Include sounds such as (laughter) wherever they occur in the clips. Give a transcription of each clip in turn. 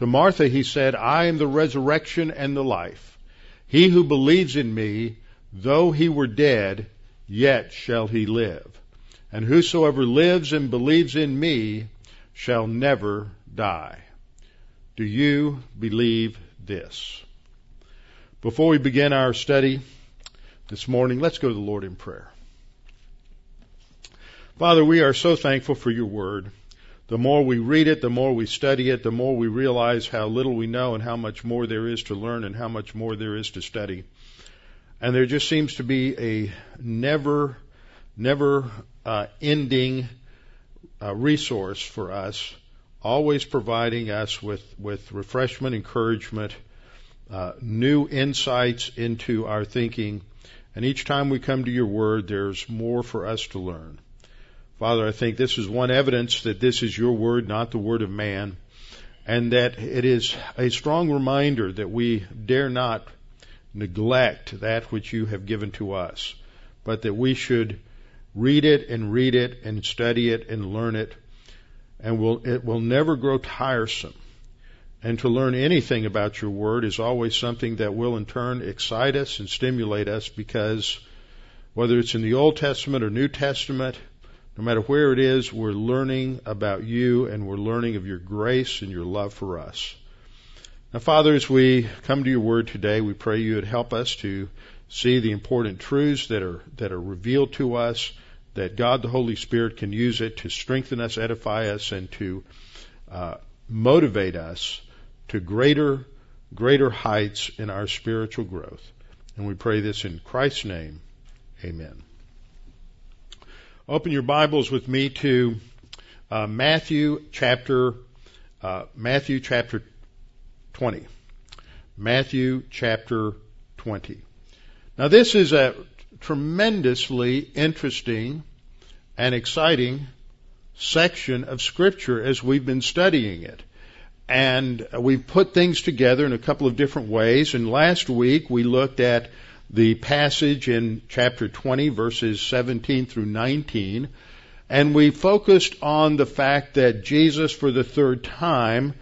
To Martha he said, I am the resurrection and the life. He who believes in me, though he were dead, yet shall he live. And whosoever lives and believes in me shall never die. Do you believe this? Before we begin our study this morning, let's go to the Lord in prayer. Father, we are so thankful for your word. The more we read it, the more we study it, the more we realize how little we know and how much more there is to learn and how much more there is to study. And there just seems to be a never, never uh, ending uh, resource for us, always providing us with, with refreshment, encouragement, uh, new insights into our thinking. And each time we come to your word, there's more for us to learn. Father, I think this is one evidence that this is your word, not the word of man, and that it is a strong reminder that we dare not neglect that which you have given to us, but that we should read it and read it and study it and learn it, and will, it will never grow tiresome. And to learn anything about your word is always something that will in turn excite us and stimulate us because whether it's in the Old Testament or New Testament, no matter where it is, we're learning about you and we're learning of your grace and your love for us. Now, Father, as we come to your word today, we pray you would help us to see the important truths that are, that are revealed to us, that God the Holy Spirit can use it to strengthen us, edify us, and to uh, motivate us to greater, greater heights in our spiritual growth. And we pray this in Christ's name. Amen. Open your Bibles with me to uh, Matthew chapter uh, Matthew chapter 20. Matthew chapter 20. Now this is a tremendously interesting and exciting section of scripture as we've been studying it. And we've put things together in a couple of different ways. And last week we looked at the passage in chapter 20, verses 17 through 19, and we focused on the fact that Jesus, for the third time,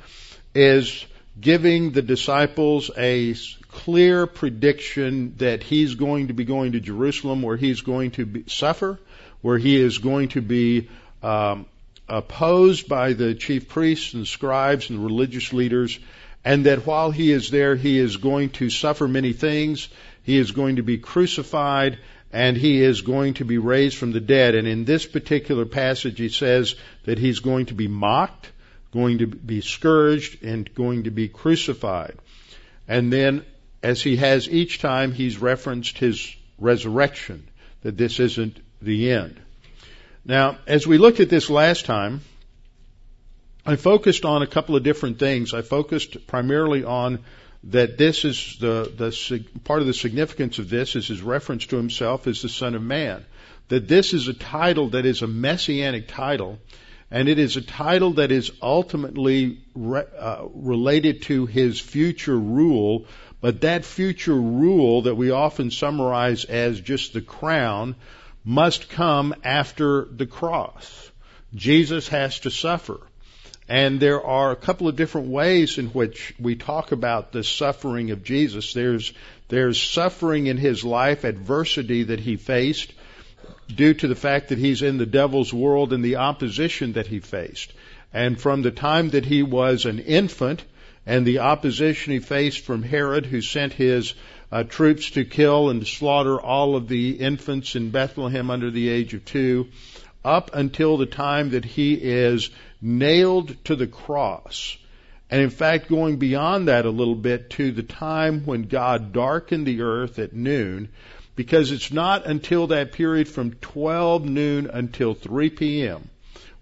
is giving the disciples a clear prediction that he's going to be going to Jerusalem, where he's going to be, suffer, where he is going to be um, opposed by the chief priests and scribes and religious leaders, and that while he is there, he is going to suffer many things he is going to be crucified and he is going to be raised from the dead. And in this particular passage, he says that he's going to be mocked, going to be scourged, and going to be crucified. And then, as he has each time, he's referenced his resurrection, that this isn't the end. Now, as we looked at this last time, I focused on a couple of different things. I focused primarily on that this is the, the part of the significance of this is his reference to himself as the Son of Man. That this is a title that is a messianic title, and it is a title that is ultimately re, uh, related to his future rule. But that future rule that we often summarize as just the crown must come after the cross. Jesus has to suffer. And there are a couple of different ways in which we talk about the suffering of Jesus. There's, there's suffering in his life, adversity that he faced due to the fact that he's in the devil's world and the opposition that he faced. And from the time that he was an infant and the opposition he faced from Herod who sent his uh, troops to kill and slaughter all of the infants in Bethlehem under the age of two, up until the time that he is nailed to the cross. And in fact, going beyond that a little bit to the time when God darkened the earth at noon, because it's not until that period from 12 noon until 3 p.m.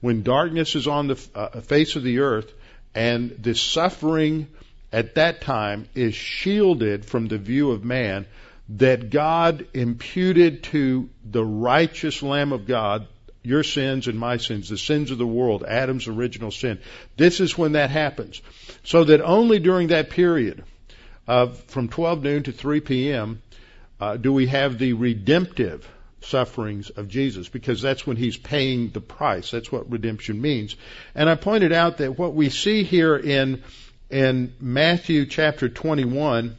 when darkness is on the uh, face of the earth and the suffering at that time is shielded from the view of man that God imputed to the righteous Lamb of God your sins and my sins, the sins of the world, Adam's original sin. This is when that happens. So that only during that period of from 12 noon to 3 p.m. Uh, do we have the redemptive sufferings of Jesus because that's when he's paying the price. That's what redemption means. And I pointed out that what we see here in in Matthew chapter 21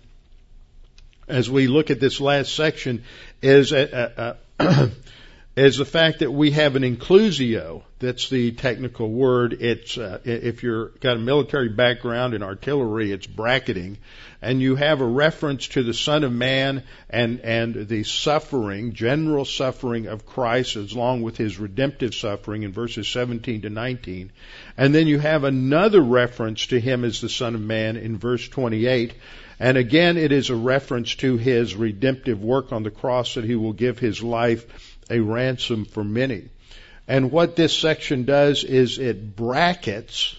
as we look at this last section is a, a, a (clears throat) is the fact that we have an inclusio. That's the technical word. It's uh, if you're got a military background in artillery, it's bracketing, and you have a reference to the Son of Man and and the suffering, general suffering of Christ, as along with His redemptive suffering in verses 17 to 19, and then you have another reference to Him as the Son of Man in verse 28. And again, it is a reference to his redemptive work on the cross that he will give his life a ransom for many. And what this section does is it brackets,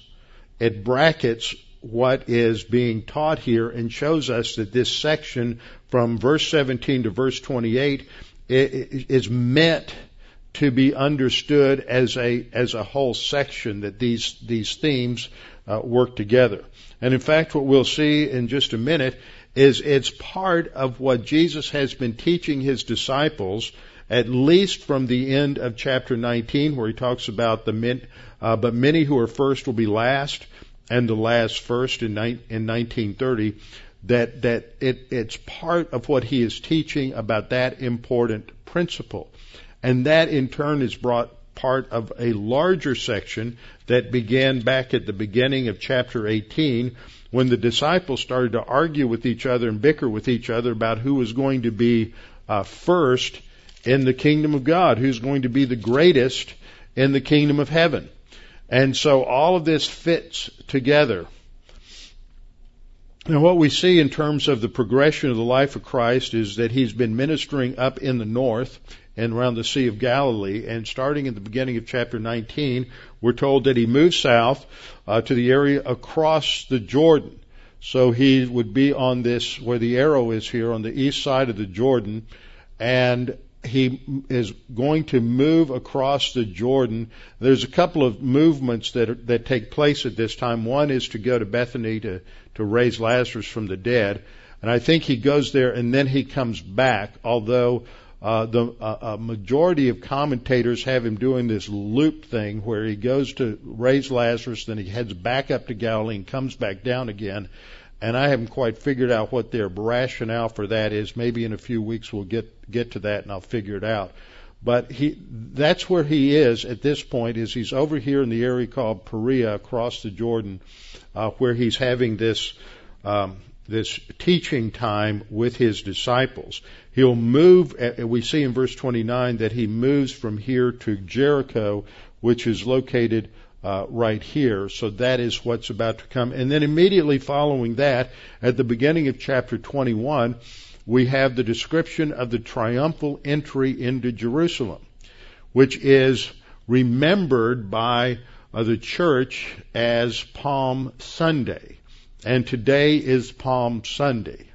it brackets what is being taught here and shows us that this section from verse 17 to verse 28 is meant to be understood as a as a whole section that these these themes uh, work together. And in fact, what we'll see in just a minute is it's part of what Jesus has been teaching his disciples at least from the end of chapter 19, where he talks about the men, uh, but many who are first will be last, and the last first in, ni- in 1930. That that it, it's part of what he is teaching about that important principle, and that in turn is brought part of a larger section that began back at the beginning of chapter 18 when the disciples started to argue with each other and bicker with each other about who was going to be uh, first in the kingdom of God, who's going to be the greatest in the kingdom of heaven. And so all of this fits together. Now what we see in terms of the progression of the life of Christ is that he's been ministering up in the north and around the Sea of Galilee. And starting at the beginning of chapter 19, we're told that he moved south uh, to the area across the Jordan. So he would be on this, where the arrow is here, on the east side of the Jordan. And he is going to move across the Jordan. There's a couple of movements that are, that take place at this time. One is to go to Bethany to to raise Lazarus from the dead, and I think he goes there and then he comes back. Although uh, the uh, majority of commentators have him doing this loop thing where he goes to raise Lazarus, then he heads back up to Galilee and comes back down again and I haven't quite figured out what their rationale for that is. Maybe in a few weeks we'll get get to that and I'll figure it out. But he that's where he is at this point. Is he's over here in the area called Perea across the Jordan, uh, where he's having this um, this teaching time with his disciples. He'll move. Uh, we see in verse 29 that he moves from here to Jericho, which is located uh, right here. So that is what's about to come. And then immediately following that, at the beginning of chapter 21, we have the description of the triumphal entry into Jerusalem, which is remembered by uh, the church as Palm Sunday. And today is Palm Sunday.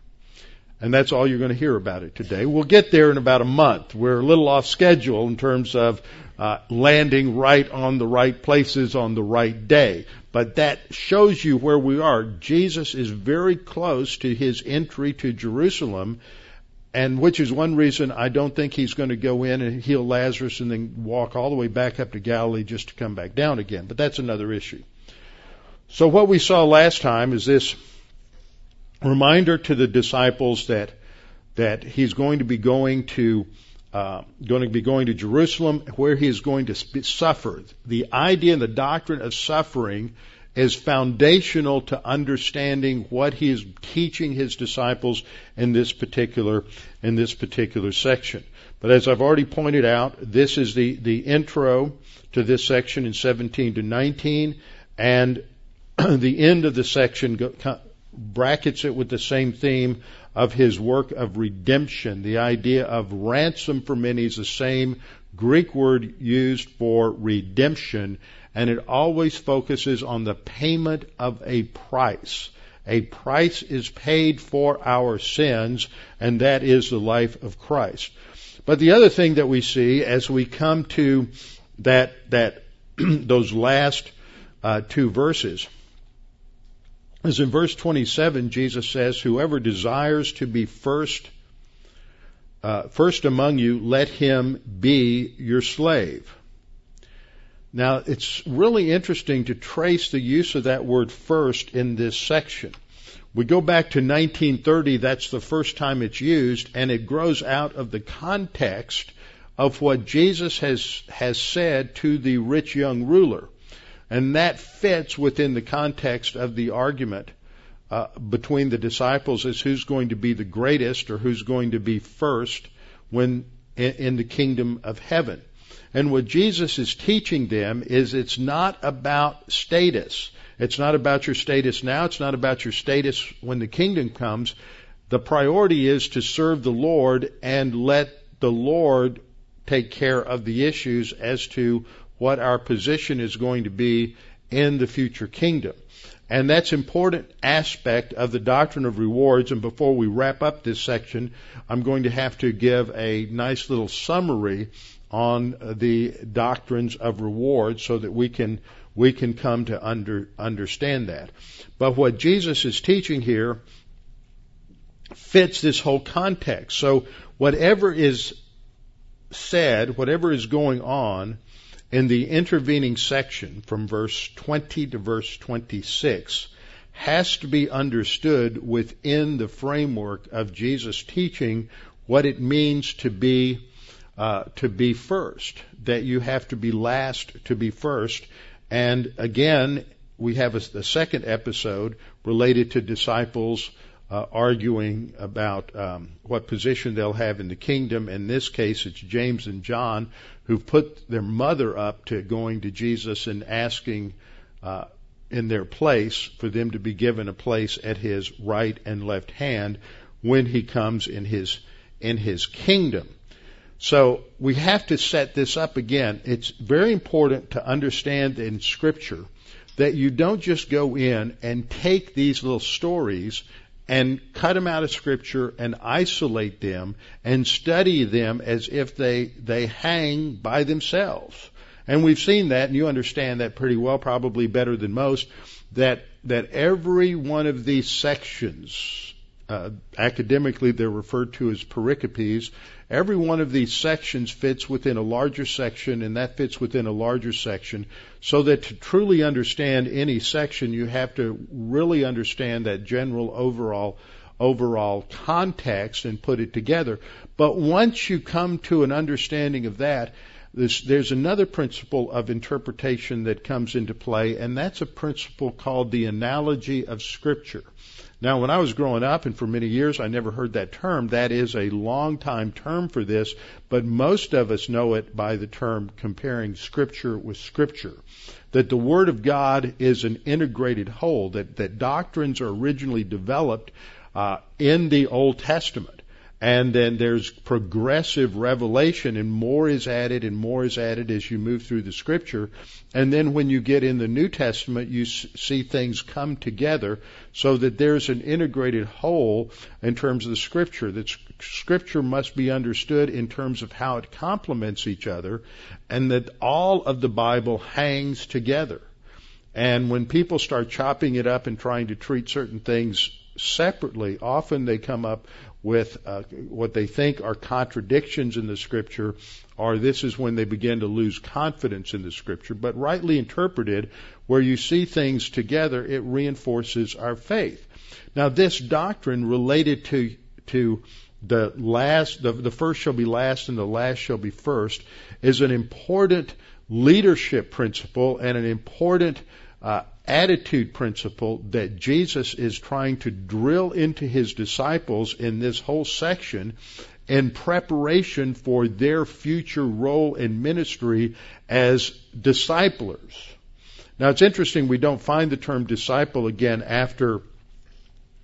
And that's all you're going to hear about it today. We'll get there in about a month. We're a little off schedule in terms of uh, landing right on the right places on the right day. But that shows you where we are. Jesus is very close to his entry to Jerusalem, and which is one reason I don't think he's going to go in and heal Lazarus and then walk all the way back up to Galilee just to come back down again. But that's another issue. So what we saw last time is this reminder to the disciples that that he's going to be going to uh, going to be going to Jerusalem, where he is going to suffer. The idea and the doctrine of suffering is foundational to understanding what he is teaching his disciples in this particular in this particular section. But as I've already pointed out, this is the the intro to this section in 17 to 19, and (clears throat) the end of the section brackets it with the same theme of his work of redemption. The idea of ransom for many is the same Greek word used for redemption, and it always focuses on the payment of a price. A price is paid for our sins, and that is the life of Christ. But the other thing that we see as we come to that that (clears throat) those last uh, two verses is in verse 27. Jesus says, "Whoever desires to be first, uh, first among you, let him be your slave." Now, it's really interesting to trace the use of that word first in this section. We go back to 1930, that's the first time it's used, and it grows out of the context of what Jesus has, has said to the rich young ruler. And that fits within the context of the argument uh, between the disciples as who's going to be the greatest or who's going to be first when in, in the kingdom of heaven. And what Jesus is teaching them is it's not about status. It's not about your status now. It's not about your status when the kingdom comes. The priority is to serve the Lord and let the Lord take care of the issues as to what our position is going to be in the future kingdom. And that's important aspect of the doctrine of rewards. And before we wrap up this section, I'm going to have to give a nice little summary on the doctrines of rewards so that we can we can come to under, understand that. But what Jesus is teaching here fits this whole context. So whatever is said, whatever is going on in the intervening section from verse 20 to verse 26 has to be understood within the framework of Jesus teaching what it means to be uh, to be first, that you have to be last to be first. And again, we have a, a second episode related to disciples uh, arguing about um, what position they'll have in the kingdom. In this case, it's James and John who put their mother up to going to Jesus and asking uh, in their place for them to be given a place at his right and left hand when he comes in his in his kingdom. So we have to set this up again. It's very important to understand in Scripture that you don't just go in and take these little stories and cut them out of Scripture and isolate them and study them as if they, they hang by themselves. And we've seen that, and you understand that pretty well, probably better than most, that, that every one of these sections, uh, academically they're referred to as pericopes, Every one of these sections fits within a larger section, and that fits within a larger section. So that to truly understand any section, you have to really understand that general overall overall context and put it together. But once you come to an understanding of that, this, there's another principle of interpretation that comes into play, and that's a principle called the analogy of Scripture. Now, when I was growing up, and for many years I never heard that term, that is a long time term for this, but most of us know it by the term comparing Scripture with Scripture. That the Word of God is an integrated whole, that, that doctrines are originally developed uh, in the Old Testament and then there's progressive revelation and more is added and more is added as you move through the scripture. And then when you get in the new testament you see things come together so that there's an integrated whole in terms of the scripture that scripture must be understood in terms of how it complements each other and that all of the bible hangs together. And when people start chopping it up and trying to treat certain things separately, often they come up with uh, what they think are contradictions in the scripture, or this is when they begin to lose confidence in the scripture. But rightly interpreted, where you see things together, it reinforces our faith. Now, this doctrine related to to the last, the, the first shall be last, and the last shall be first, is an important leadership principle and an important uh, attitude principle that Jesus is trying to drill into his disciples in this whole section in preparation for their future role in ministry as disciplers. Now it's interesting we don't find the term disciple again after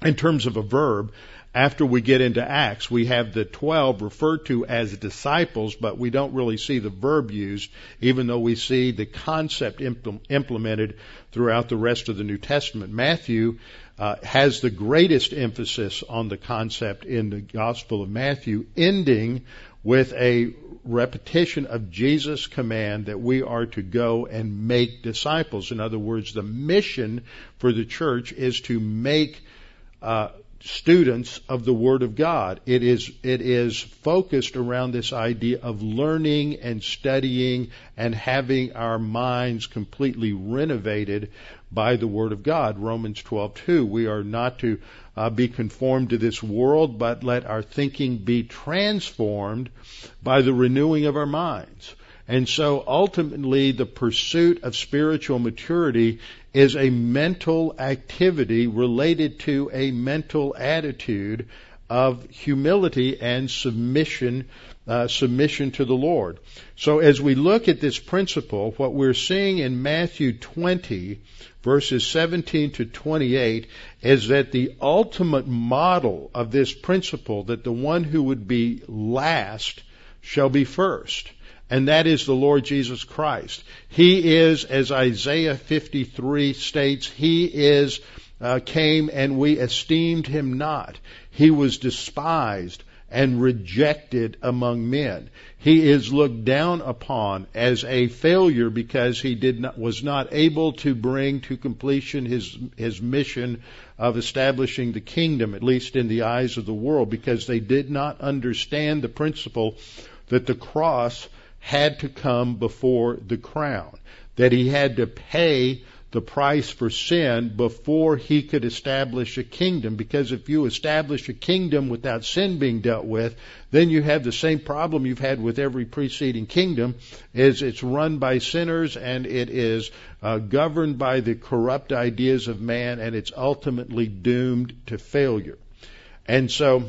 in terms of a verb after we get into Acts. We have the 12 referred to as disciples, but we don't really see the verb used, even though we see the concept implemented throughout the rest of the New Testament. Matthew uh, has the greatest emphasis on the concept in the Gospel of Matthew, ending with a repetition of Jesus' command that we are to go and make disciples. In other words, the mission for the church is to make uh, students of the Word of God. It is it is focused around this idea of learning and studying and having our minds completely renovated by the Word of God. Romans 12:2. We are not to uh, be conformed to this world, but let our thinking be transformed by the renewing of our minds. And so ultimately the pursuit of spiritual maturity is a mental activity related to a mental attitude of humility and submission uh, submission to the Lord. So as we look at this principle, what we're seeing in Matthew 20 verses 17 to 28 is that the ultimate model of this principle that the one who would be last shall be first and that is the Lord Jesus Christ. He is, as Isaiah 53 states, He is, uh, came and we esteemed Him not. He was despised and rejected among men. He is looked down upon as a failure because he did not, was not able to bring to completion his, his mission of establishing the kingdom, at least in the eyes of the world, because they did not understand the principle that the cross had to come before the crown, that he had to pay the price for sin before he could establish a kingdom. Because if you establish a kingdom without sin being dealt with, then you have the same problem you've had with every preceding kingdom, is it's run by sinners and it is uh, governed by the corrupt ideas of man and it's ultimately doomed to failure. And so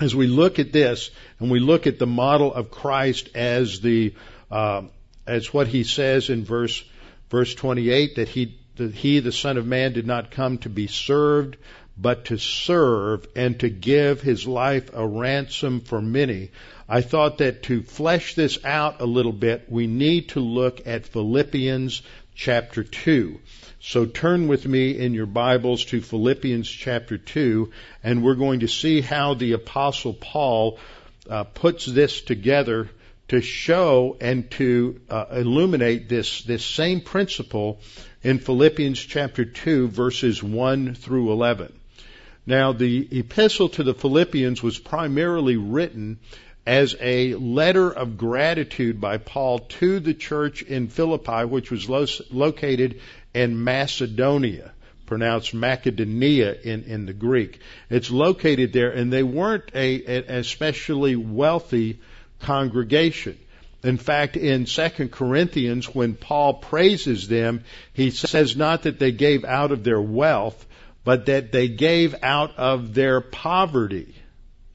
as we look at this and we look at the model of Christ as the uh, as what he says in verse verse 28 that he that he the son of man did not come to be served but to serve and to give his life a ransom for many. I thought that to flesh this out a little bit, we need to look at Philippians chapter 2. So turn with me in your Bibles to Philippians chapter 2, and we're going to see how the Apostle Paul uh, puts this together to show and to uh, illuminate this, this same principle in Philippians chapter 2, verses 1 through 11. Now, the epistle to the Philippians was primarily written as a letter of gratitude by Paul to the church in Philippi, which was lo- located in Macedonia, pronounced Macedonia in, in the Greek. It's located there, and they weren't a, especially wealthy congregation. In fact, in 2 Corinthians, when Paul praises them, he says not that they gave out of their wealth, but that they gave out of their poverty.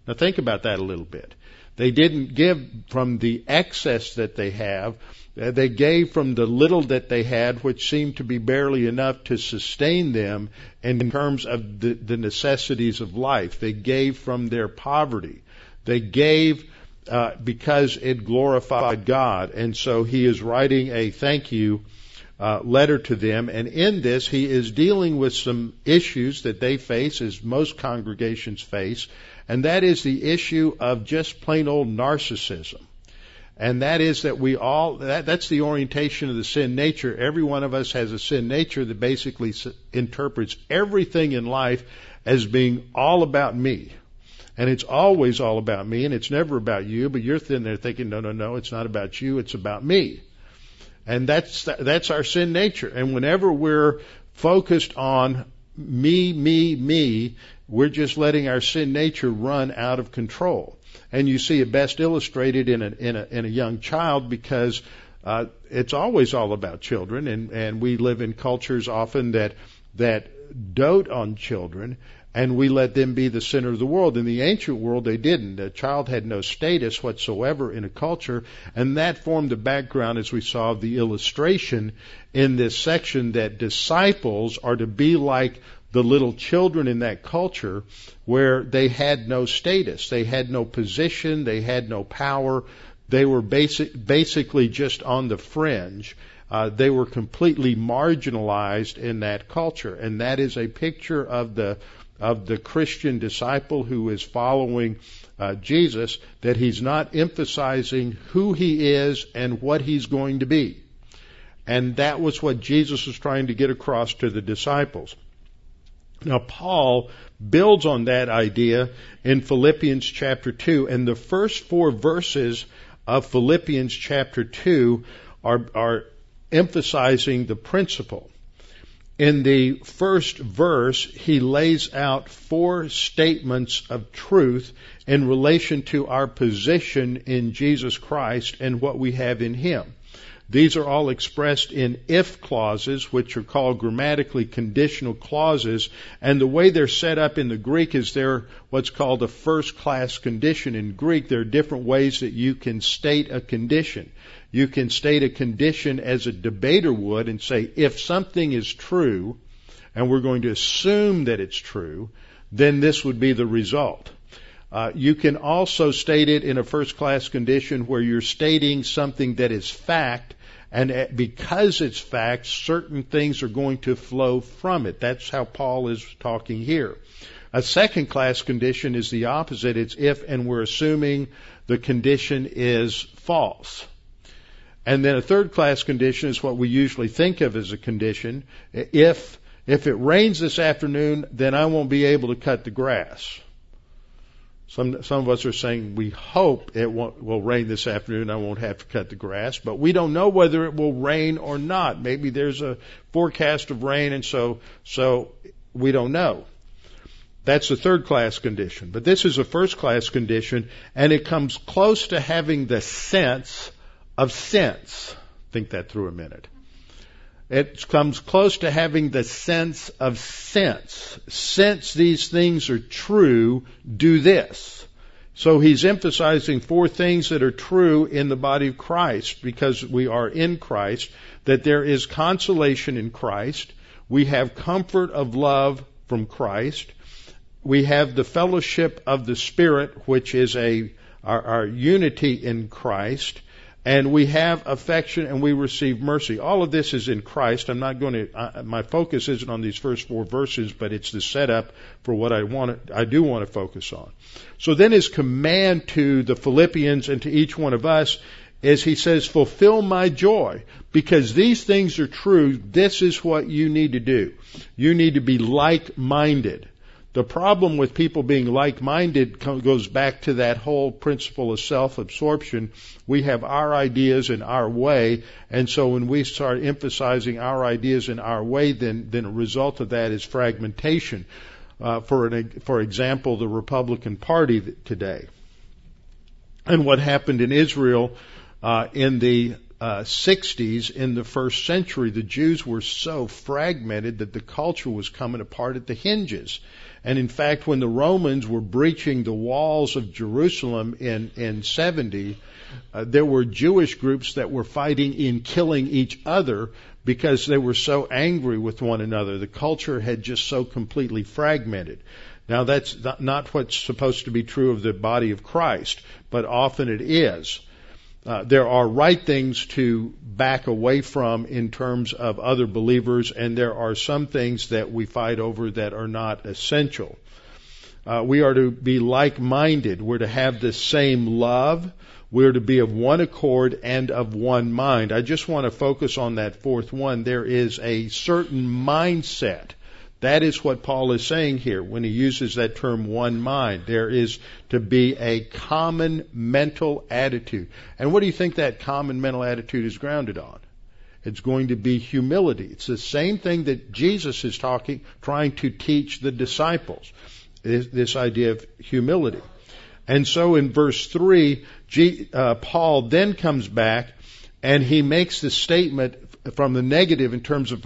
Now think about that a little bit. They didn't give from the excess that they have, they gave from the little that they had, which seemed to be barely enough to sustain them in terms of the, the necessities of life. They gave from their poverty. They gave uh, because it glorified God. And so he is writing a thank you uh, letter to them. And in this, he is dealing with some issues that they face, as most congregations face, and that is the issue of just plain old narcissism and that is that we all that, that's the orientation of the sin nature. Every one of us has a sin nature that basically interprets everything in life as being all about me. And it's always all about me and it's never about you but you're sitting there thinking no no no it's not about you it's about me. And that's that's our sin nature. And whenever we're focused on me me me we're just letting our sin nature run out of control and you see it best illustrated in a in a in a young child because uh, it's always all about children, and and we live in cultures often that that dote on children, and we let them be the center of the world. In the ancient world, they didn't. A child had no status whatsoever in a culture, and that formed the background, as we saw, the illustration in this section that disciples are to be like the little children in that culture where they had no status, they had no position, they had no power, they were basic, basically just on the fringe. Uh, they were completely marginalized in that culture, and that is a picture of the of the Christian disciple who is following uh, Jesus. That he's not emphasizing who he is and what he's going to be, and that was what Jesus was trying to get across to the disciples. Now, Paul builds on that idea in Philippians chapter 2, and the first four verses of Philippians chapter 2 are, are emphasizing the principle. In the first verse, he lays out four statements of truth in relation to our position in Jesus Christ and what we have in Him. These are all expressed in if clauses, which are called grammatically conditional clauses, and the way they're set up in the Greek is they're what's called a first class condition. In Greek, there are different ways that you can state a condition. You can state a condition as a debater would and say, if something is true, and we're going to assume that it's true, then this would be the result. Uh, you can also state it in a first class condition where you're stating something that is fact and because it's fact, certain things are going to flow from it. That's how Paul is talking here. A second class condition is the opposite. It's if and we're assuming the condition is false. And then a third class condition is what we usually think of as a condition. If, if it rains this afternoon, then I won't be able to cut the grass. Some some of us are saying we hope it will rain this afternoon. I won't have to cut the grass, but we don't know whether it will rain or not. Maybe there's a forecast of rain, and so so we don't know. That's a third class condition, but this is a first class condition, and it comes close to having the sense of sense. Think that through a minute. It comes close to having the sense of sense. Since these things are true, do this. So he's emphasizing four things that are true in the body of Christ because we are in Christ, that there is consolation in Christ. We have comfort of love from Christ. We have the fellowship of the Spirit, which is a, our, our unity in Christ and we have affection and we receive mercy. All of this is in Christ. I'm not going to, uh, my focus isn't on these first four verses, but it's the setup for what I want I do want to focus on. So then his command to the Philippians and to each one of us is he says, fulfill my joy. Because these things are true, this is what you need to do. You need to be like-minded. The problem with people being like-minded goes back to that whole principle of self-absorption. We have our ideas and our way, and so when we start emphasizing our ideas and our way, then then a result of that is fragmentation. Uh, for an, for example, the Republican Party today, and what happened in Israel uh, in the uh, 60s in the first century, the Jews were so fragmented that the culture was coming apart at the hinges. And in fact, when the Romans were breaching the walls of Jerusalem in, in 70, uh, there were Jewish groups that were fighting in killing each other because they were so angry with one another. The culture had just so completely fragmented. Now that's not what's supposed to be true of the body of Christ, but often it is. Uh, there are right things to back away from in terms of other believers, and there are some things that we fight over that are not essential. Uh, we are to be like-minded. We're to have the same love. We're to be of one accord and of one mind. I just want to focus on that fourth one. There is a certain mindset that is what Paul is saying here when he uses that term one mind. There is to be a common mental attitude. And what do you think that common mental attitude is grounded on? It's going to be humility. It's the same thing that Jesus is talking, trying to teach the disciples. This, idea of humility. And so in verse 3, G, uh, Paul then comes back and he makes the statement from the negative in terms of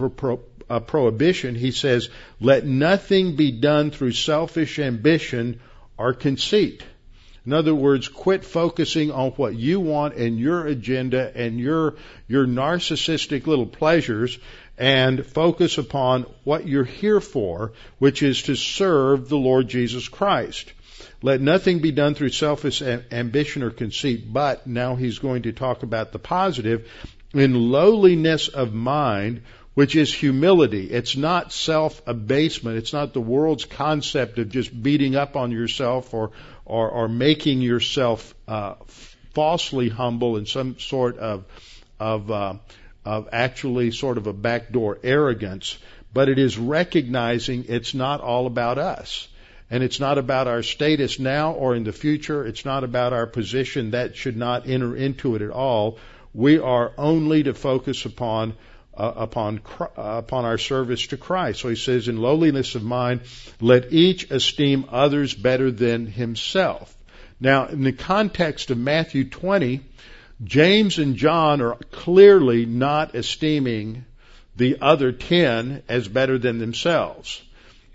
prohibition, he says, let nothing be done through selfish ambition or conceit. In other words, quit focusing on what you want and your agenda and your, your narcissistic little pleasures and focus upon what you're here for, which is to serve the Lord Jesus Christ. Let nothing be done through selfish ambition or conceit, but now he's going to talk about the positive in lowliness of mind, which is humility. It's not self abasement. It's not the world's concept of just beating up on yourself or or, or making yourself uh, falsely humble in some sort of of uh, of actually sort of a backdoor arrogance. But it is recognizing it's not all about us. And it's not about our status now or in the future. It's not about our position. That should not enter into it at all. We are only to focus upon uh, upon uh, upon our service to Christ. So he says, in lowliness of mind, let each esteem others better than himself. Now, in the context of Matthew 20, James and John are clearly not esteeming the other ten as better than themselves.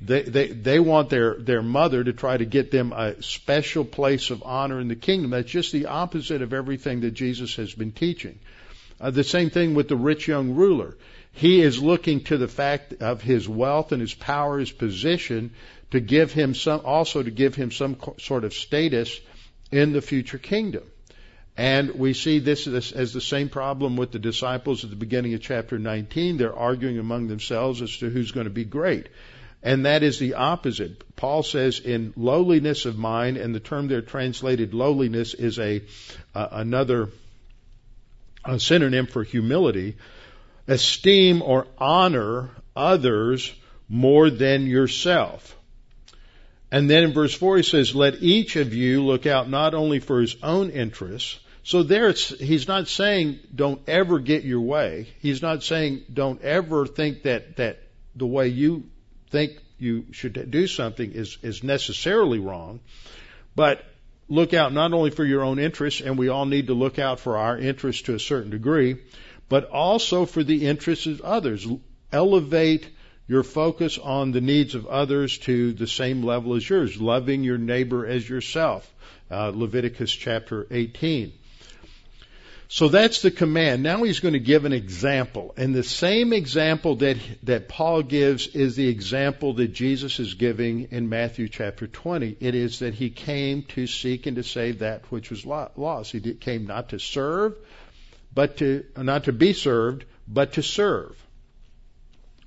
They, they, they want their, their mother to try to get them a special place of honor in the kingdom. That's just the opposite of everything that Jesus has been teaching. Uh, the same thing with the rich young ruler. He is looking to the fact of his wealth and his power, his position, to give him some, also to give him some sort of status in the future kingdom. And we see this as, the same problem with the disciples at the beginning of chapter 19. They're arguing among themselves as to who's going to be great. And that is the opposite. Paul says in lowliness of mind, and the term there translated lowliness is a uh, another a synonym for humility. Esteem or honor others more than yourself. And then in verse 4 he says, Let each of you look out not only for his own interests. So there he's not saying don't ever get your way. He's not saying don't ever think that, that the way you think you should do something is, is necessarily wrong, but look out not only for your own interests, and we all need to look out for our interests to a certain degree, but also for the interests of others. Elevate your focus on the needs of others to the same level as yours, loving your neighbor as yourself. Uh, Leviticus chapter 18. So that's the command. Now he's going to give an example. And the same example that, that Paul gives is the example that Jesus is giving in Matthew chapter 20. It is that he came to seek and to save that which was lost. He came not to serve, but to, not to be served, but to serve.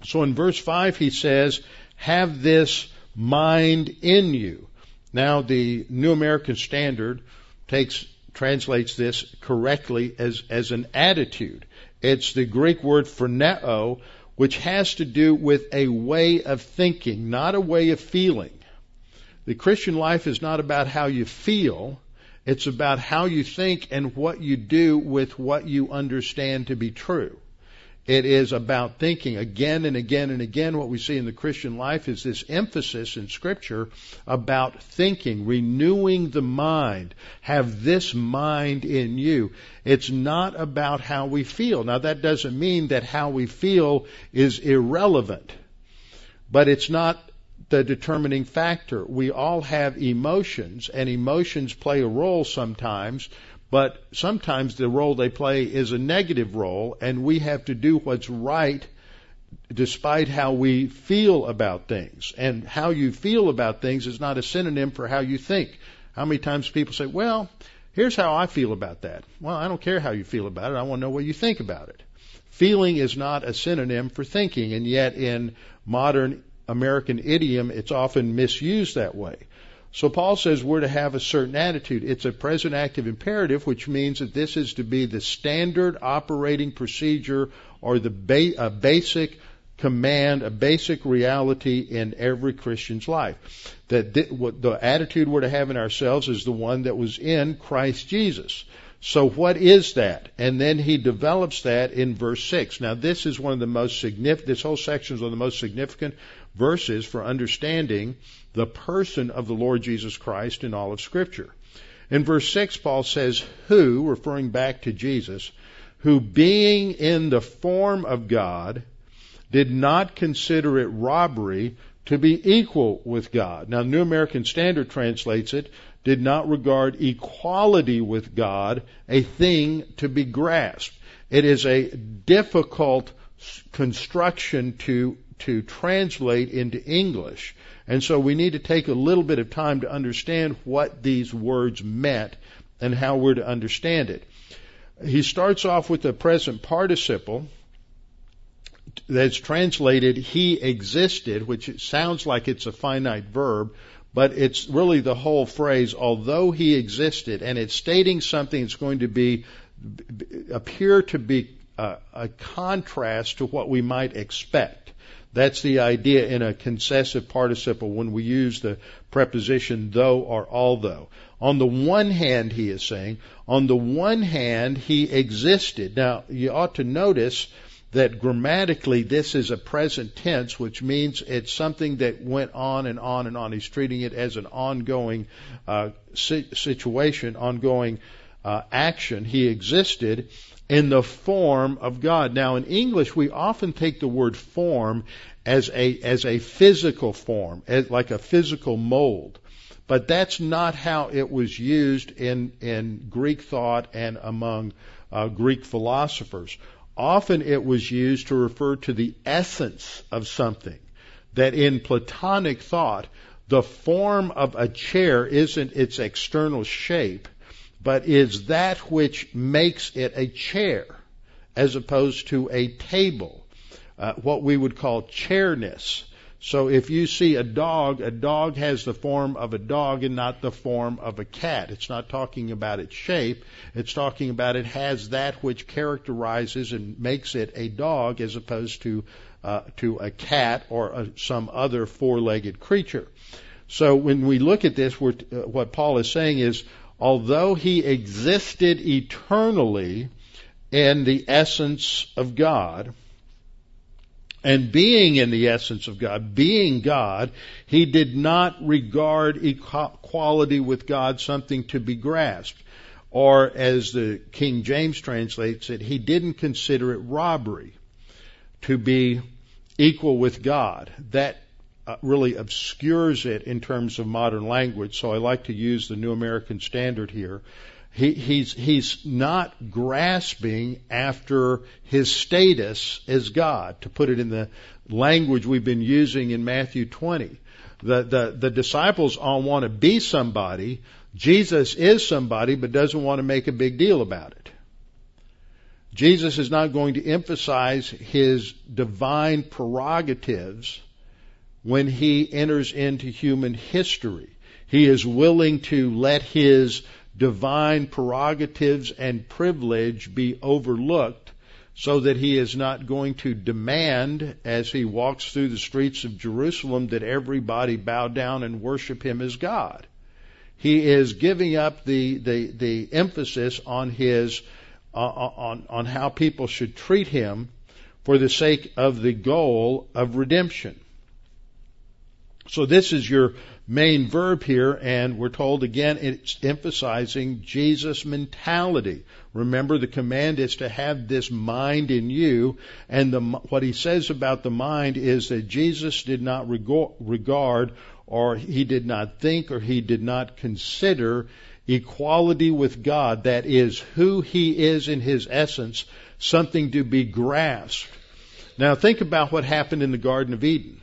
So in verse 5 he says, have this mind in you. Now the New American Standard takes translates this correctly as, as an attitude. It's the Greek word for phroneo, which has to do with a way of thinking, not a way of feeling. The Christian life is not about how you feel, it's about how you think and what you do with what you understand to be true. It is about thinking again and again and again. What we see in the Christian life is this emphasis in Scripture about thinking, renewing the mind. Have this mind in you. It's not about how we feel. Now that doesn't mean that how we feel is irrelevant, but it's not the determining factor. We all have emotions, and emotions play a role sometimes but sometimes the role they play is a negative role, and we have to do what's right despite how we feel about things. And how you feel about things is not a synonym for how you think. How many times people say, well, here's how I feel about that. Well, I don't care how you feel about it. I want to know what you think about it. Feeling is not a synonym for thinking, and yet in modern American idiom, it's often misused that way. So Paul says we're to have a certain attitude. It's a present active imperative, which means that this is to be the standard operating procedure or the ba- a basic command, a basic reality in every Christian's life. That th- the attitude we're to have in ourselves is the one that was in Christ Jesus. So what is that? And then he develops that in verse 6. Now this is one of the most significant, this whole section is one of the most significant verses for understanding the person of the Lord Jesus Christ in all of Scripture. In verse 6, Paul says, Who, referring back to Jesus, who being in the form of God, did not consider it robbery to be equal with God. Now, the New American Standard translates it, did not regard equality with God a thing to be grasped. It is a difficult construction to to translate into English. And so we need to take a little bit of time to understand what these words meant and how we're to understand it. He starts off with the present participle that's translated he existed, which sounds like it's a finite verb, but it's really the whole phrase, although he existed, and it's stating something that's going to be appear to be a, a contrast to what we might expect. That's the idea in a concessive participle when we use the preposition though or although. On the one hand, he is saying, on the one hand, he existed. Now, you ought to notice that grammatically this is a present tense, which means it's something that went on and on and on. He's treating it as an ongoing uh, situation, ongoing uh, action. He existed in the form of God. Now, in English, we often take the word form as a as a physical form, as like a physical mold. But that's not how it was used in in Greek thought and among uh, Greek philosophers. Often it was used to refer to the essence of something. That in Platonic thought, the form of a chair isn't its external shape, but is that which makes it a chair, as opposed to a table, uh, what we would call chairness. So if you see a dog, a dog has the form of a dog and not the form of a cat. It's not talking about its shape. It's talking about it has that which characterizes and makes it a dog as opposed to uh, to a cat or a, some other four-legged creature. So when we look at this, uh, what Paul is saying is, although he existed eternally in the essence of God, and being in the essence of God, being God, he did not regard equality with God something to be grasped. Or as the King James translates it, he didn't consider it robbery to be equal with God. That uh, really obscures it in terms of modern language, so I like to use the New American Standard here. He, he's, he's not grasping after his status as God, to put it in the language we've been using in Matthew 20. The, the, the disciples all want to be somebody. Jesus is somebody, but doesn't want to make a big deal about it. Jesus is not going to emphasize his divine prerogatives when he enters into human history. He is willing to let his divine prerogatives and privilege be overlooked so that he is not going to demand as he walks through the streets of Jerusalem that everybody bow down and worship him as God. He is giving up the, the, the emphasis on his, uh, on, on how people should treat him for the sake of the goal of redemption. So this is your main verb here, and we're told again it's emphasizing Jesus' mentality. Remember, the command is to have this mind in you, and the, what he says about the mind is that Jesus did not regard, or he did not think, or he did not consider equality with God, that is, who he is in his essence, something to be grasped. Now think about what happened in the Garden of Eden.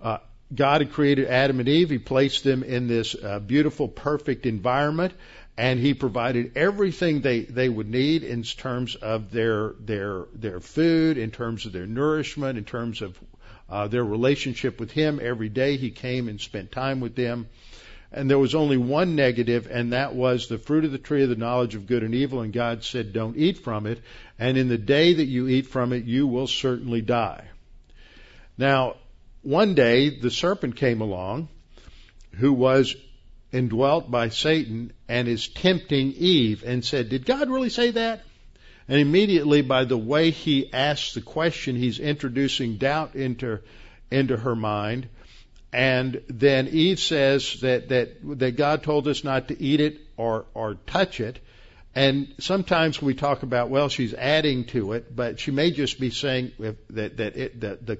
Uh, God had created Adam and Eve. He placed them in this uh, beautiful, perfect environment, and He provided everything they, they would need in terms of their their their food, in terms of their nourishment, in terms of uh, their relationship with Him. Every day He came and spent time with them. And there was only one negative, and that was the fruit of the tree of the knowledge of good and evil. And God said, Don't eat from it. And in the day that you eat from it, you will certainly die. Now, one day the serpent came along who was indwelt by Satan and is tempting Eve and said, Did God really say that? And immediately by the way he asks the question, he's introducing doubt into, into her mind. And then Eve says that, that, that God told us not to eat it or, or touch it. And sometimes we talk about, well, she's adding to it, but she may just be saying that, that, it, that the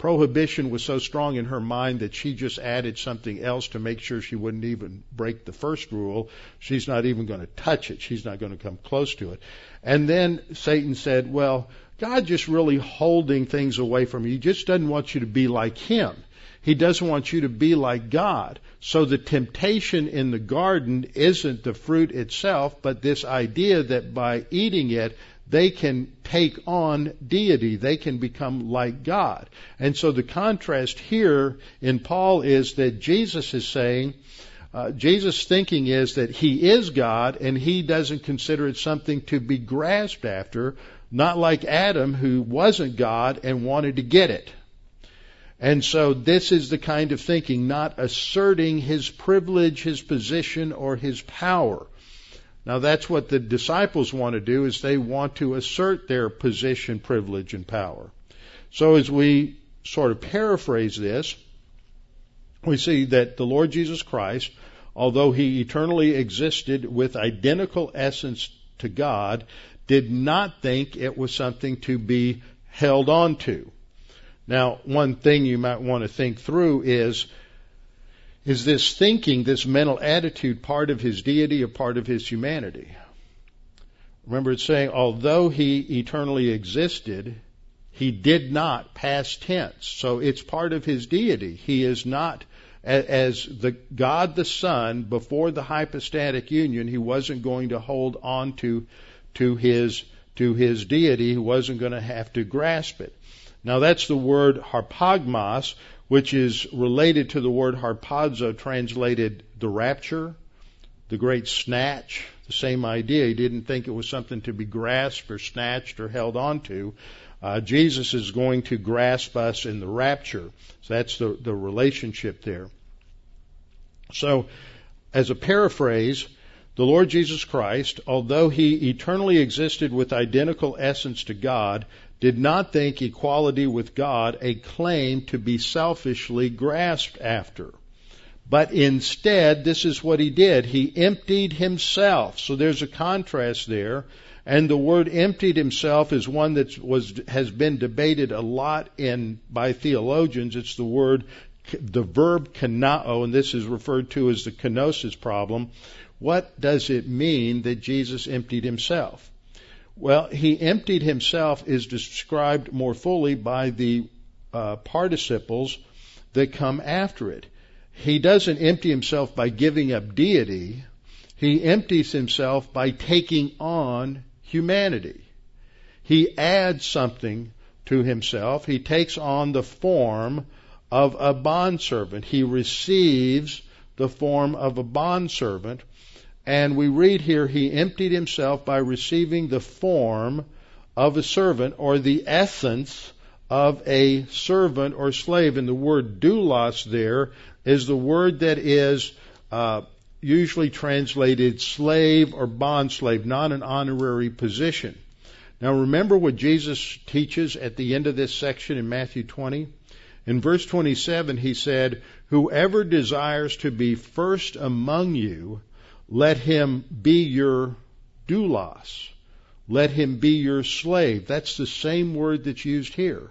prohibition was so strong in her mind that she just added something else to make sure she wouldn't even break the first rule. She's not even going to touch it. She's not going to come close to it. And then Satan said, well, God just really holding things away from you. He just doesn't want you to be like Him. He doesn't want you to be like God. So the temptation in the garden isn't the fruit itself, but this idea that by eating it, they can take on deity. They can become like God. And so the contrast here in Paul is that Jesus is saying, uh, Jesus' thinking is that he is God and he doesn't consider it something to be grasped after, not like Adam who wasn't God and wanted to get it. And so this is the kind of thinking, not asserting his privilege, his position, or his power. Now that's what the disciples want to do is they want to assert their position, privilege, and power. So as we sort of paraphrase this, we see that the Lord Jesus Christ, although he eternally existed with identical essence to God, did not think it was something to be held on to. Now, one thing you might want to think through is is this thinking, this mental attitude, part of his deity or part of his humanity? Remember, it's saying, although he eternally existed, he did not past tense. So it's part of his deity. He is not, as the God the Son, before the hypostatic union, he wasn't going to hold on to, to his, to his deity. He wasn't going to have to grasp it. Now that's the word harpagmos, which is related to the word harpazo, translated the rapture, the great snatch, the same idea. He didn't think it was something to be grasped or snatched or held onto. Uh, Jesus is going to grasp us in the rapture. So that's the, the relationship there. So, as a paraphrase, the Lord Jesus Christ, although he eternally existed with identical essence to God, did not think equality with God a claim to be selfishly grasped after. But instead, this is what he did. He emptied himself. So there's a contrast there. And the word emptied himself is one that was, has been debated a lot in, by theologians. It's the word, the verb kenoo, and this is referred to as the kenosis problem. What does it mean that Jesus emptied himself? Well, he emptied himself is described more fully by the uh, participles that come after it. He doesn't empty himself by giving up deity. He empties himself by taking on humanity. He adds something to himself. He takes on the form of a bondservant. He receives the form of a bondservant and we read here, he emptied himself by receiving the form of a servant or the essence of a servant or slave. And the word doulos there is the word that is uh, usually translated slave or bond slave, not an honorary position. Now remember what Jesus teaches at the end of this section in Matthew 20? In verse 27, he said, Whoever desires to be first among you let him be your doulos. Let him be your slave. That's the same word that's used here.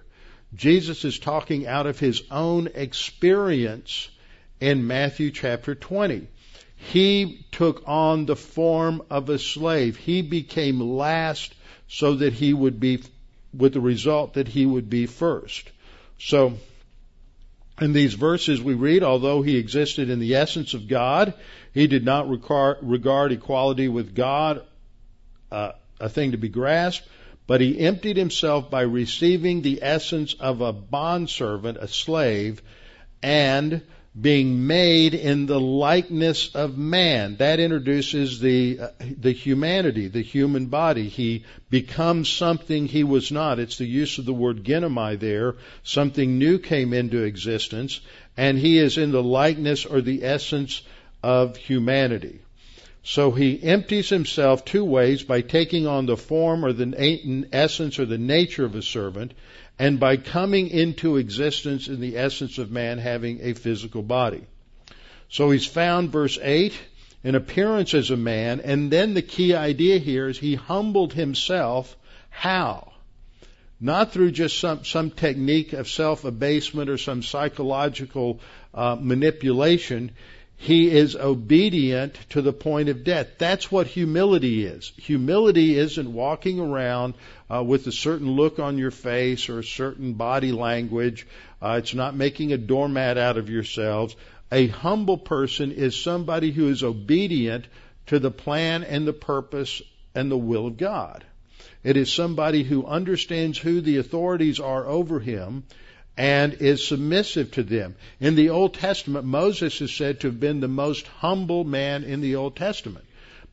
Jesus is talking out of his own experience in Matthew chapter 20. He took on the form of a slave. He became last so that he would be, with the result that he would be first. So, in these verses we read, although he existed in the essence of God, he did not regard equality with God uh, a thing to be grasped, but he emptied himself by receiving the essence of a bondservant, a slave, and being made in the likeness of man. That introduces the uh, the humanity, the human body. He becomes something he was not. It's the use of the word ginomai there. Something new came into existence, and he is in the likeness or the essence of humanity. So he empties himself two ways by taking on the form or the essence or the nature of a servant, and by coming into existence in the essence of man having a physical body. So he's found, verse 8, in appearance as a man, and then the key idea here is he humbled himself. How? Not through just some, some technique of self abasement or some psychological uh, manipulation he is obedient to the point of death. That's what humility is. Humility isn't walking around uh, with a certain look on your face or a certain body language. Uh, it's not making a doormat out of yourselves. A humble person is somebody who is obedient to the plan and the purpose and the will of God. It is somebody who understands who the authorities are over him and is submissive to them. In the Old Testament, Moses is said to have been the most humble man in the Old Testament.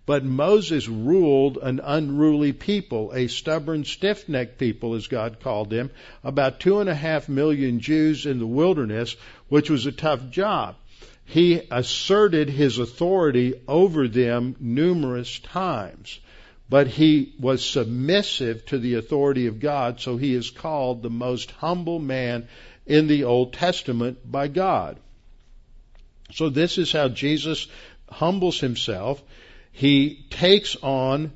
But Moses ruled an unruly people, a stubborn, stiff necked people, as God called them, about two and a half million Jews in the wilderness, which was a tough job. He asserted his authority over them numerous times but he was submissive to the authority of God, so he is called the most humble man in the Old Testament by God. So this is how Jesus humbles himself. He takes on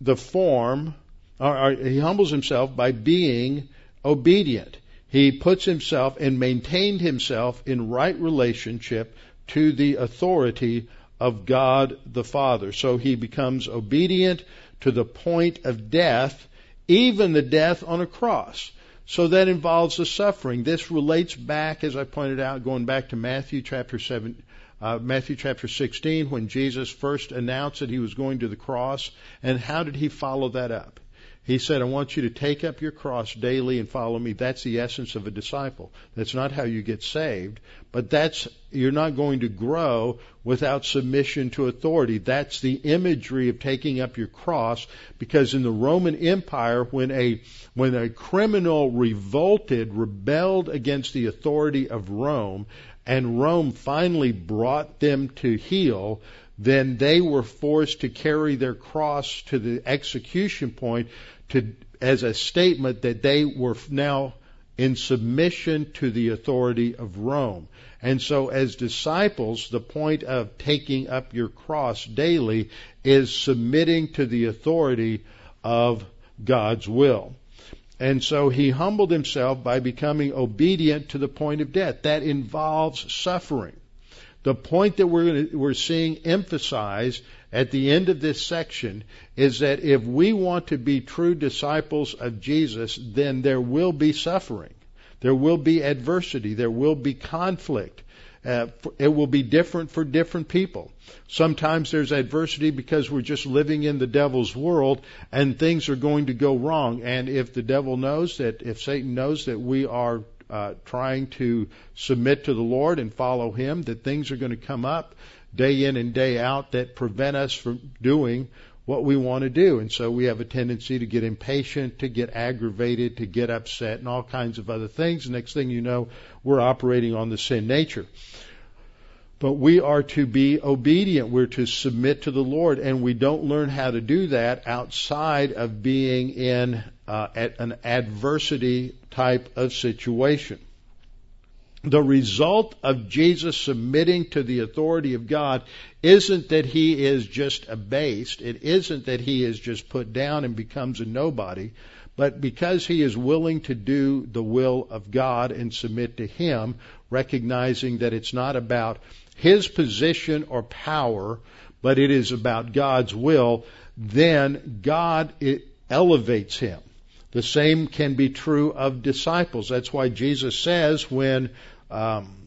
the form, or, or he humbles himself by being obedient. He puts himself and maintained himself in right relationship to the authority of God the Father. So he becomes obedient to the point of death, even the death on a cross. So that involves the suffering. This relates back, as I pointed out, going back to Matthew chapter 7, uh, Matthew chapter 16, when Jesus first announced that he was going to the cross. And how did he follow that up? He said, I want you to take up your cross daily and follow me. That's the essence of a disciple. That's not how you get saved, but that's, you're not going to grow without submission to authority. That's the imagery of taking up your cross because in the Roman Empire, when a, when a criminal revolted, rebelled against the authority of Rome, and Rome finally brought them to heel, then they were forced to carry their cross to the execution point to, as a statement that they were now in submission to the authority of Rome. And so as disciples, the point of taking up your cross daily is submitting to the authority of God's will. And so he humbled himself by becoming obedient to the point of death. That involves suffering. The point that we're, we're seeing emphasized at the end of this section is that if we want to be true disciples of Jesus, then there will be suffering. There will be adversity. There will be conflict. Uh, it will be different for different people. Sometimes there's adversity because we're just living in the devil's world and things are going to go wrong. And if the devil knows that, if Satan knows that we are Uh, trying to submit to the Lord and follow Him, that things are going to come up day in and day out that prevent us from doing what we want to do. And so we have a tendency to get impatient, to get aggravated, to get upset, and all kinds of other things. Next thing you know, we're operating on the sin nature. But we are to be obedient. We're to submit to the Lord, and we don't learn how to do that outside of being in uh, an adversity type of situation the result of Jesus submitting to the authority of God isn't that he is just abased. It isn't that he is just put down and becomes a nobody. But because he is willing to do the will of God and submit to him, recognizing that it's not about his position or power, but it is about God's will, then God elevates him. The same can be true of disciples. That's why Jesus says when um,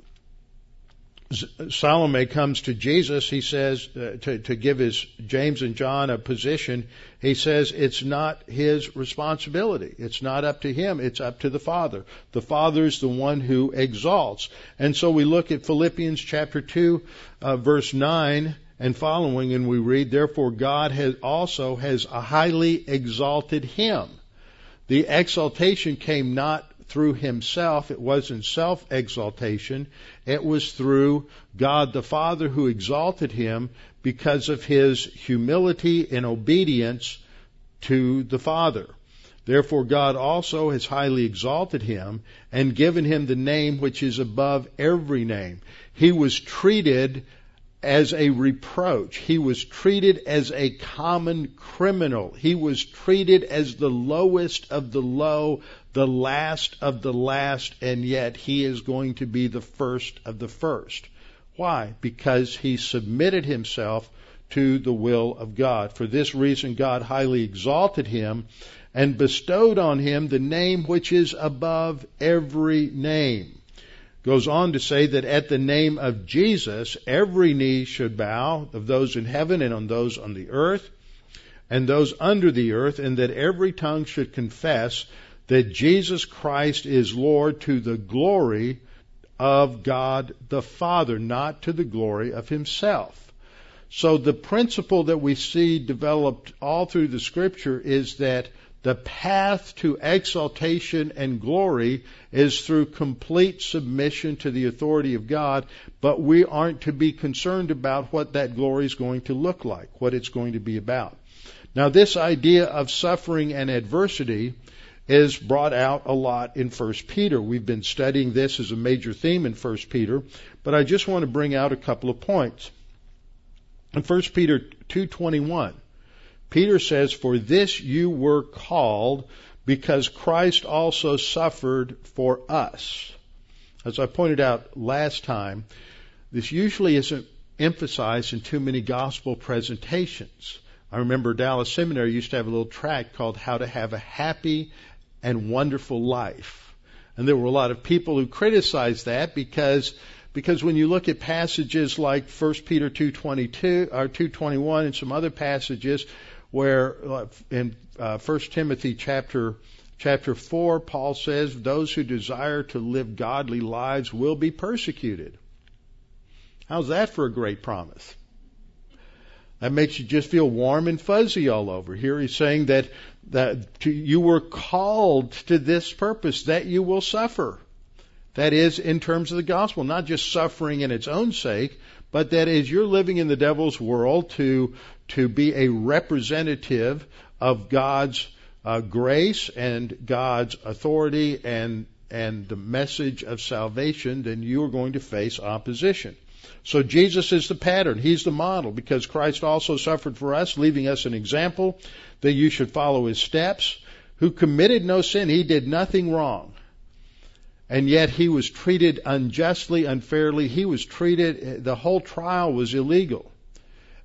Salome comes to Jesus, he says, uh, to, to give his James and John a position, he says it's not his responsibility. It's not up to him. It's up to the Father. The Father is the one who exalts. And so we look at Philippians chapter 2, uh, verse 9 and following, and we read, Therefore God has also has highly exalted him. The exaltation came not through himself. It wasn't self exaltation. It was through God the Father who exalted him because of his humility and obedience to the Father. Therefore God also has highly exalted him and given him the name which is above every name. He was treated as a reproach. He was treated as a common criminal. He was treated as the lowest of the low, the last of the last, and yet he is going to be the first of the first. Why? Because he submitted himself to the will of God. For this reason, God highly exalted him and bestowed on him the name which is above every name. Goes on to say that at the name of Jesus, every knee should bow of those in heaven and on those on the earth and those under the earth, and that every tongue should confess that Jesus Christ is Lord to the glory of God the Father, not to the glory of himself. So the principle that we see developed all through the scripture is that the path to exaltation and glory is through complete submission to the authority of God, but we aren't to be concerned about what that glory is going to look like, what it's going to be about. Now this idea of suffering and adversity is brought out a lot in 1 Peter. We've been studying this as a major theme in 1 Peter, but I just want to bring out a couple of points. In 1 Peter 2:21, Peter says, "For this you were called, because Christ also suffered for us." As I pointed out last time, this usually isn't emphasized in too many gospel presentations. I remember Dallas Seminary used to have a little tract called How to Have a Happy and wonderful life. And there were a lot of people who criticized that because because when you look at passages like 1 Peter 2:22 or 2:21 and some other passages where in uh, 1 Timothy chapter chapter 4 Paul says those who desire to live godly lives will be persecuted. How's that for a great promise? That makes you just feel warm and fuzzy all over. Here he's saying that that to, you were called to this purpose, that you will suffer. That is, in terms of the gospel, not just suffering in its own sake, but that as you're living in the devil's world to to be a representative of God's uh, grace and God's authority and and the message of salvation, then you are going to face opposition. So Jesus is the pattern. He's the model because Christ also suffered for us, leaving us an example that you should follow his steps, who committed no sin. He did nothing wrong. And yet he was treated unjustly, unfairly. He was treated, the whole trial was illegal.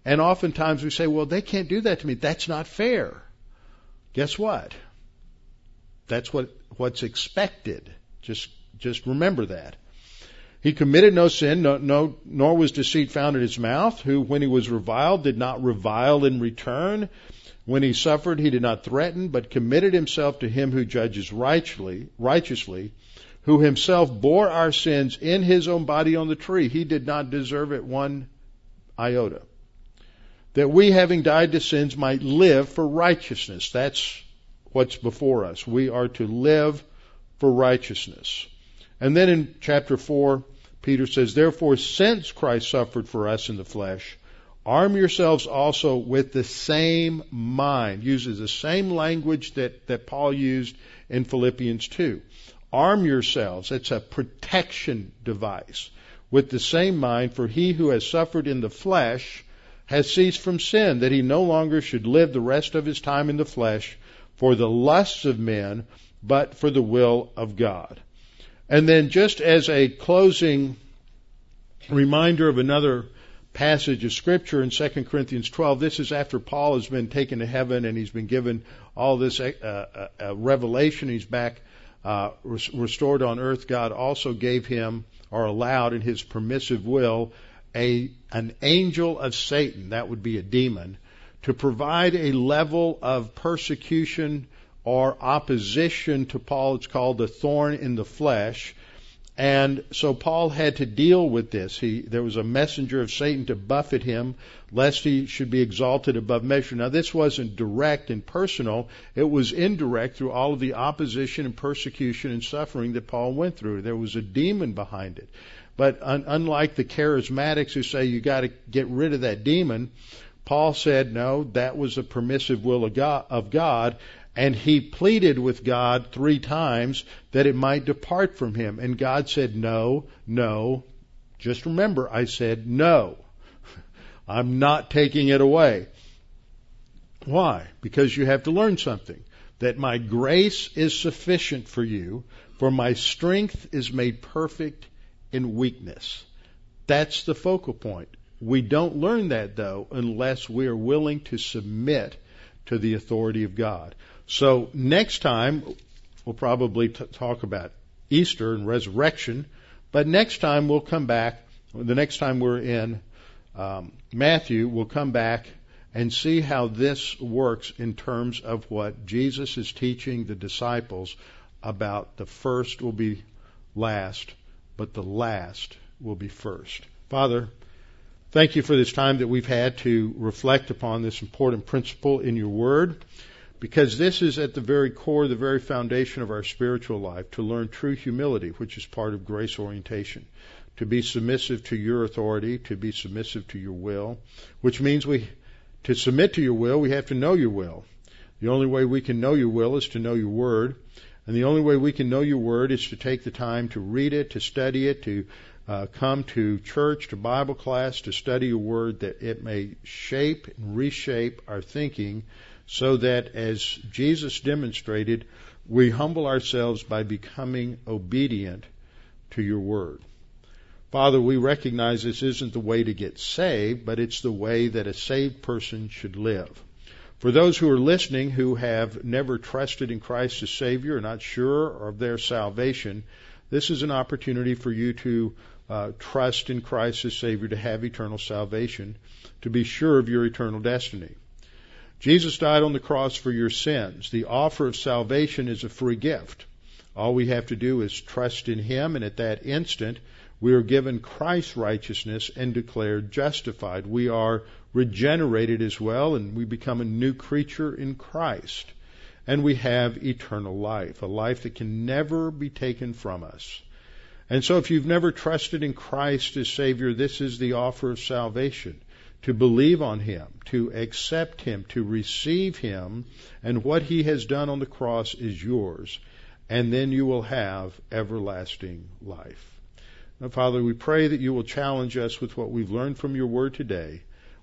And oftentimes we say, well, they can't do that to me. That's not fair. Guess what? That's what, what's expected. Just, just remember that. He committed no sin, no, no, nor was deceit found in his mouth, who, when he was reviled, did not revile in return. When he suffered, he did not threaten, but committed himself to him who judges righteously, righteously, who himself bore our sins in his own body on the tree. He did not deserve it one iota. That we, having died to sins, might live for righteousness. That's what's before us. We are to live for righteousness. And then in chapter 4, Peter says, Therefore, since Christ suffered for us in the flesh, arm yourselves also with the same mind. Uses the same language that, that Paul used in Philippians 2. Arm yourselves. It's a protection device. With the same mind, for he who has suffered in the flesh has ceased from sin, that he no longer should live the rest of his time in the flesh for the lusts of men, but for the will of God. And then just as a closing reminder of another passage of scripture in 2 Corinthians 12, this is after Paul has been taken to heaven and he's been given all this uh, uh, uh, revelation. He's back uh, restored on earth. God also gave him or allowed in his permissive will a an angel of Satan, that would be a demon, to provide a level of persecution or opposition to Paul. It's called the thorn in the flesh. And so Paul had to deal with this. He, there was a messenger of Satan to buffet him, lest he should be exalted above measure. Now, this wasn't direct and personal. It was indirect through all of the opposition and persecution and suffering that Paul went through. There was a demon behind it. But un- unlike the charismatics who say you got to get rid of that demon, Paul said, no, that was a permissive will of God, of God, and he pleaded with God three times that it might depart from him. And God said, No, no. Just remember, I said, No. (laughs) I'm not taking it away. Why? Because you have to learn something. That my grace is sufficient for you, for my strength is made perfect in weakness. That's the focal point. We don't learn that though unless we are willing to submit to the authority of God. So next time we'll probably t- talk about Easter and resurrection, but next time we'll come back. The next time we're in um, Matthew, we'll come back and see how this works in terms of what Jesus is teaching the disciples about the first will be last, but the last will be first. Father, thank you for this time that we've had to reflect upon this important principle in your word, because this is at the very core, the very foundation of our spiritual life, to learn true humility, which is part of grace orientation to be submissive to your authority, to be submissive to your will, which means we to submit to your will, we have to know your will. The only way we can know your will is to know your word. And the only way we can know your word is to take the time to read it, to study it, to uh, come to church, to Bible class, to study your word that it may shape and reshape our thinking so that as Jesus demonstrated, we humble ourselves by becoming obedient to your word. Father, we recognize this isn't the way to get saved, but it's the way that a saved person should live. For those who are listening who have never trusted in Christ as Savior, are not sure of their salvation, this is an opportunity for you to uh, trust in Christ as Savior, to have eternal salvation, to be sure of your eternal destiny. Jesus died on the cross for your sins. The offer of salvation is a free gift. All we have to do is trust in Him, and at that instant, we are given Christ's righteousness and declared justified. We are regenerated as well, and we become a new creature in Christ. And we have eternal life, a life that can never be taken from us. And so if you've never trusted in Christ as Savior, this is the offer of salvation. To believe on Him, to accept Him, to receive Him, and what He has done on the cross is yours. And then you will have everlasting life. Now, Father, we pray that you will challenge us with what we've learned from your word today.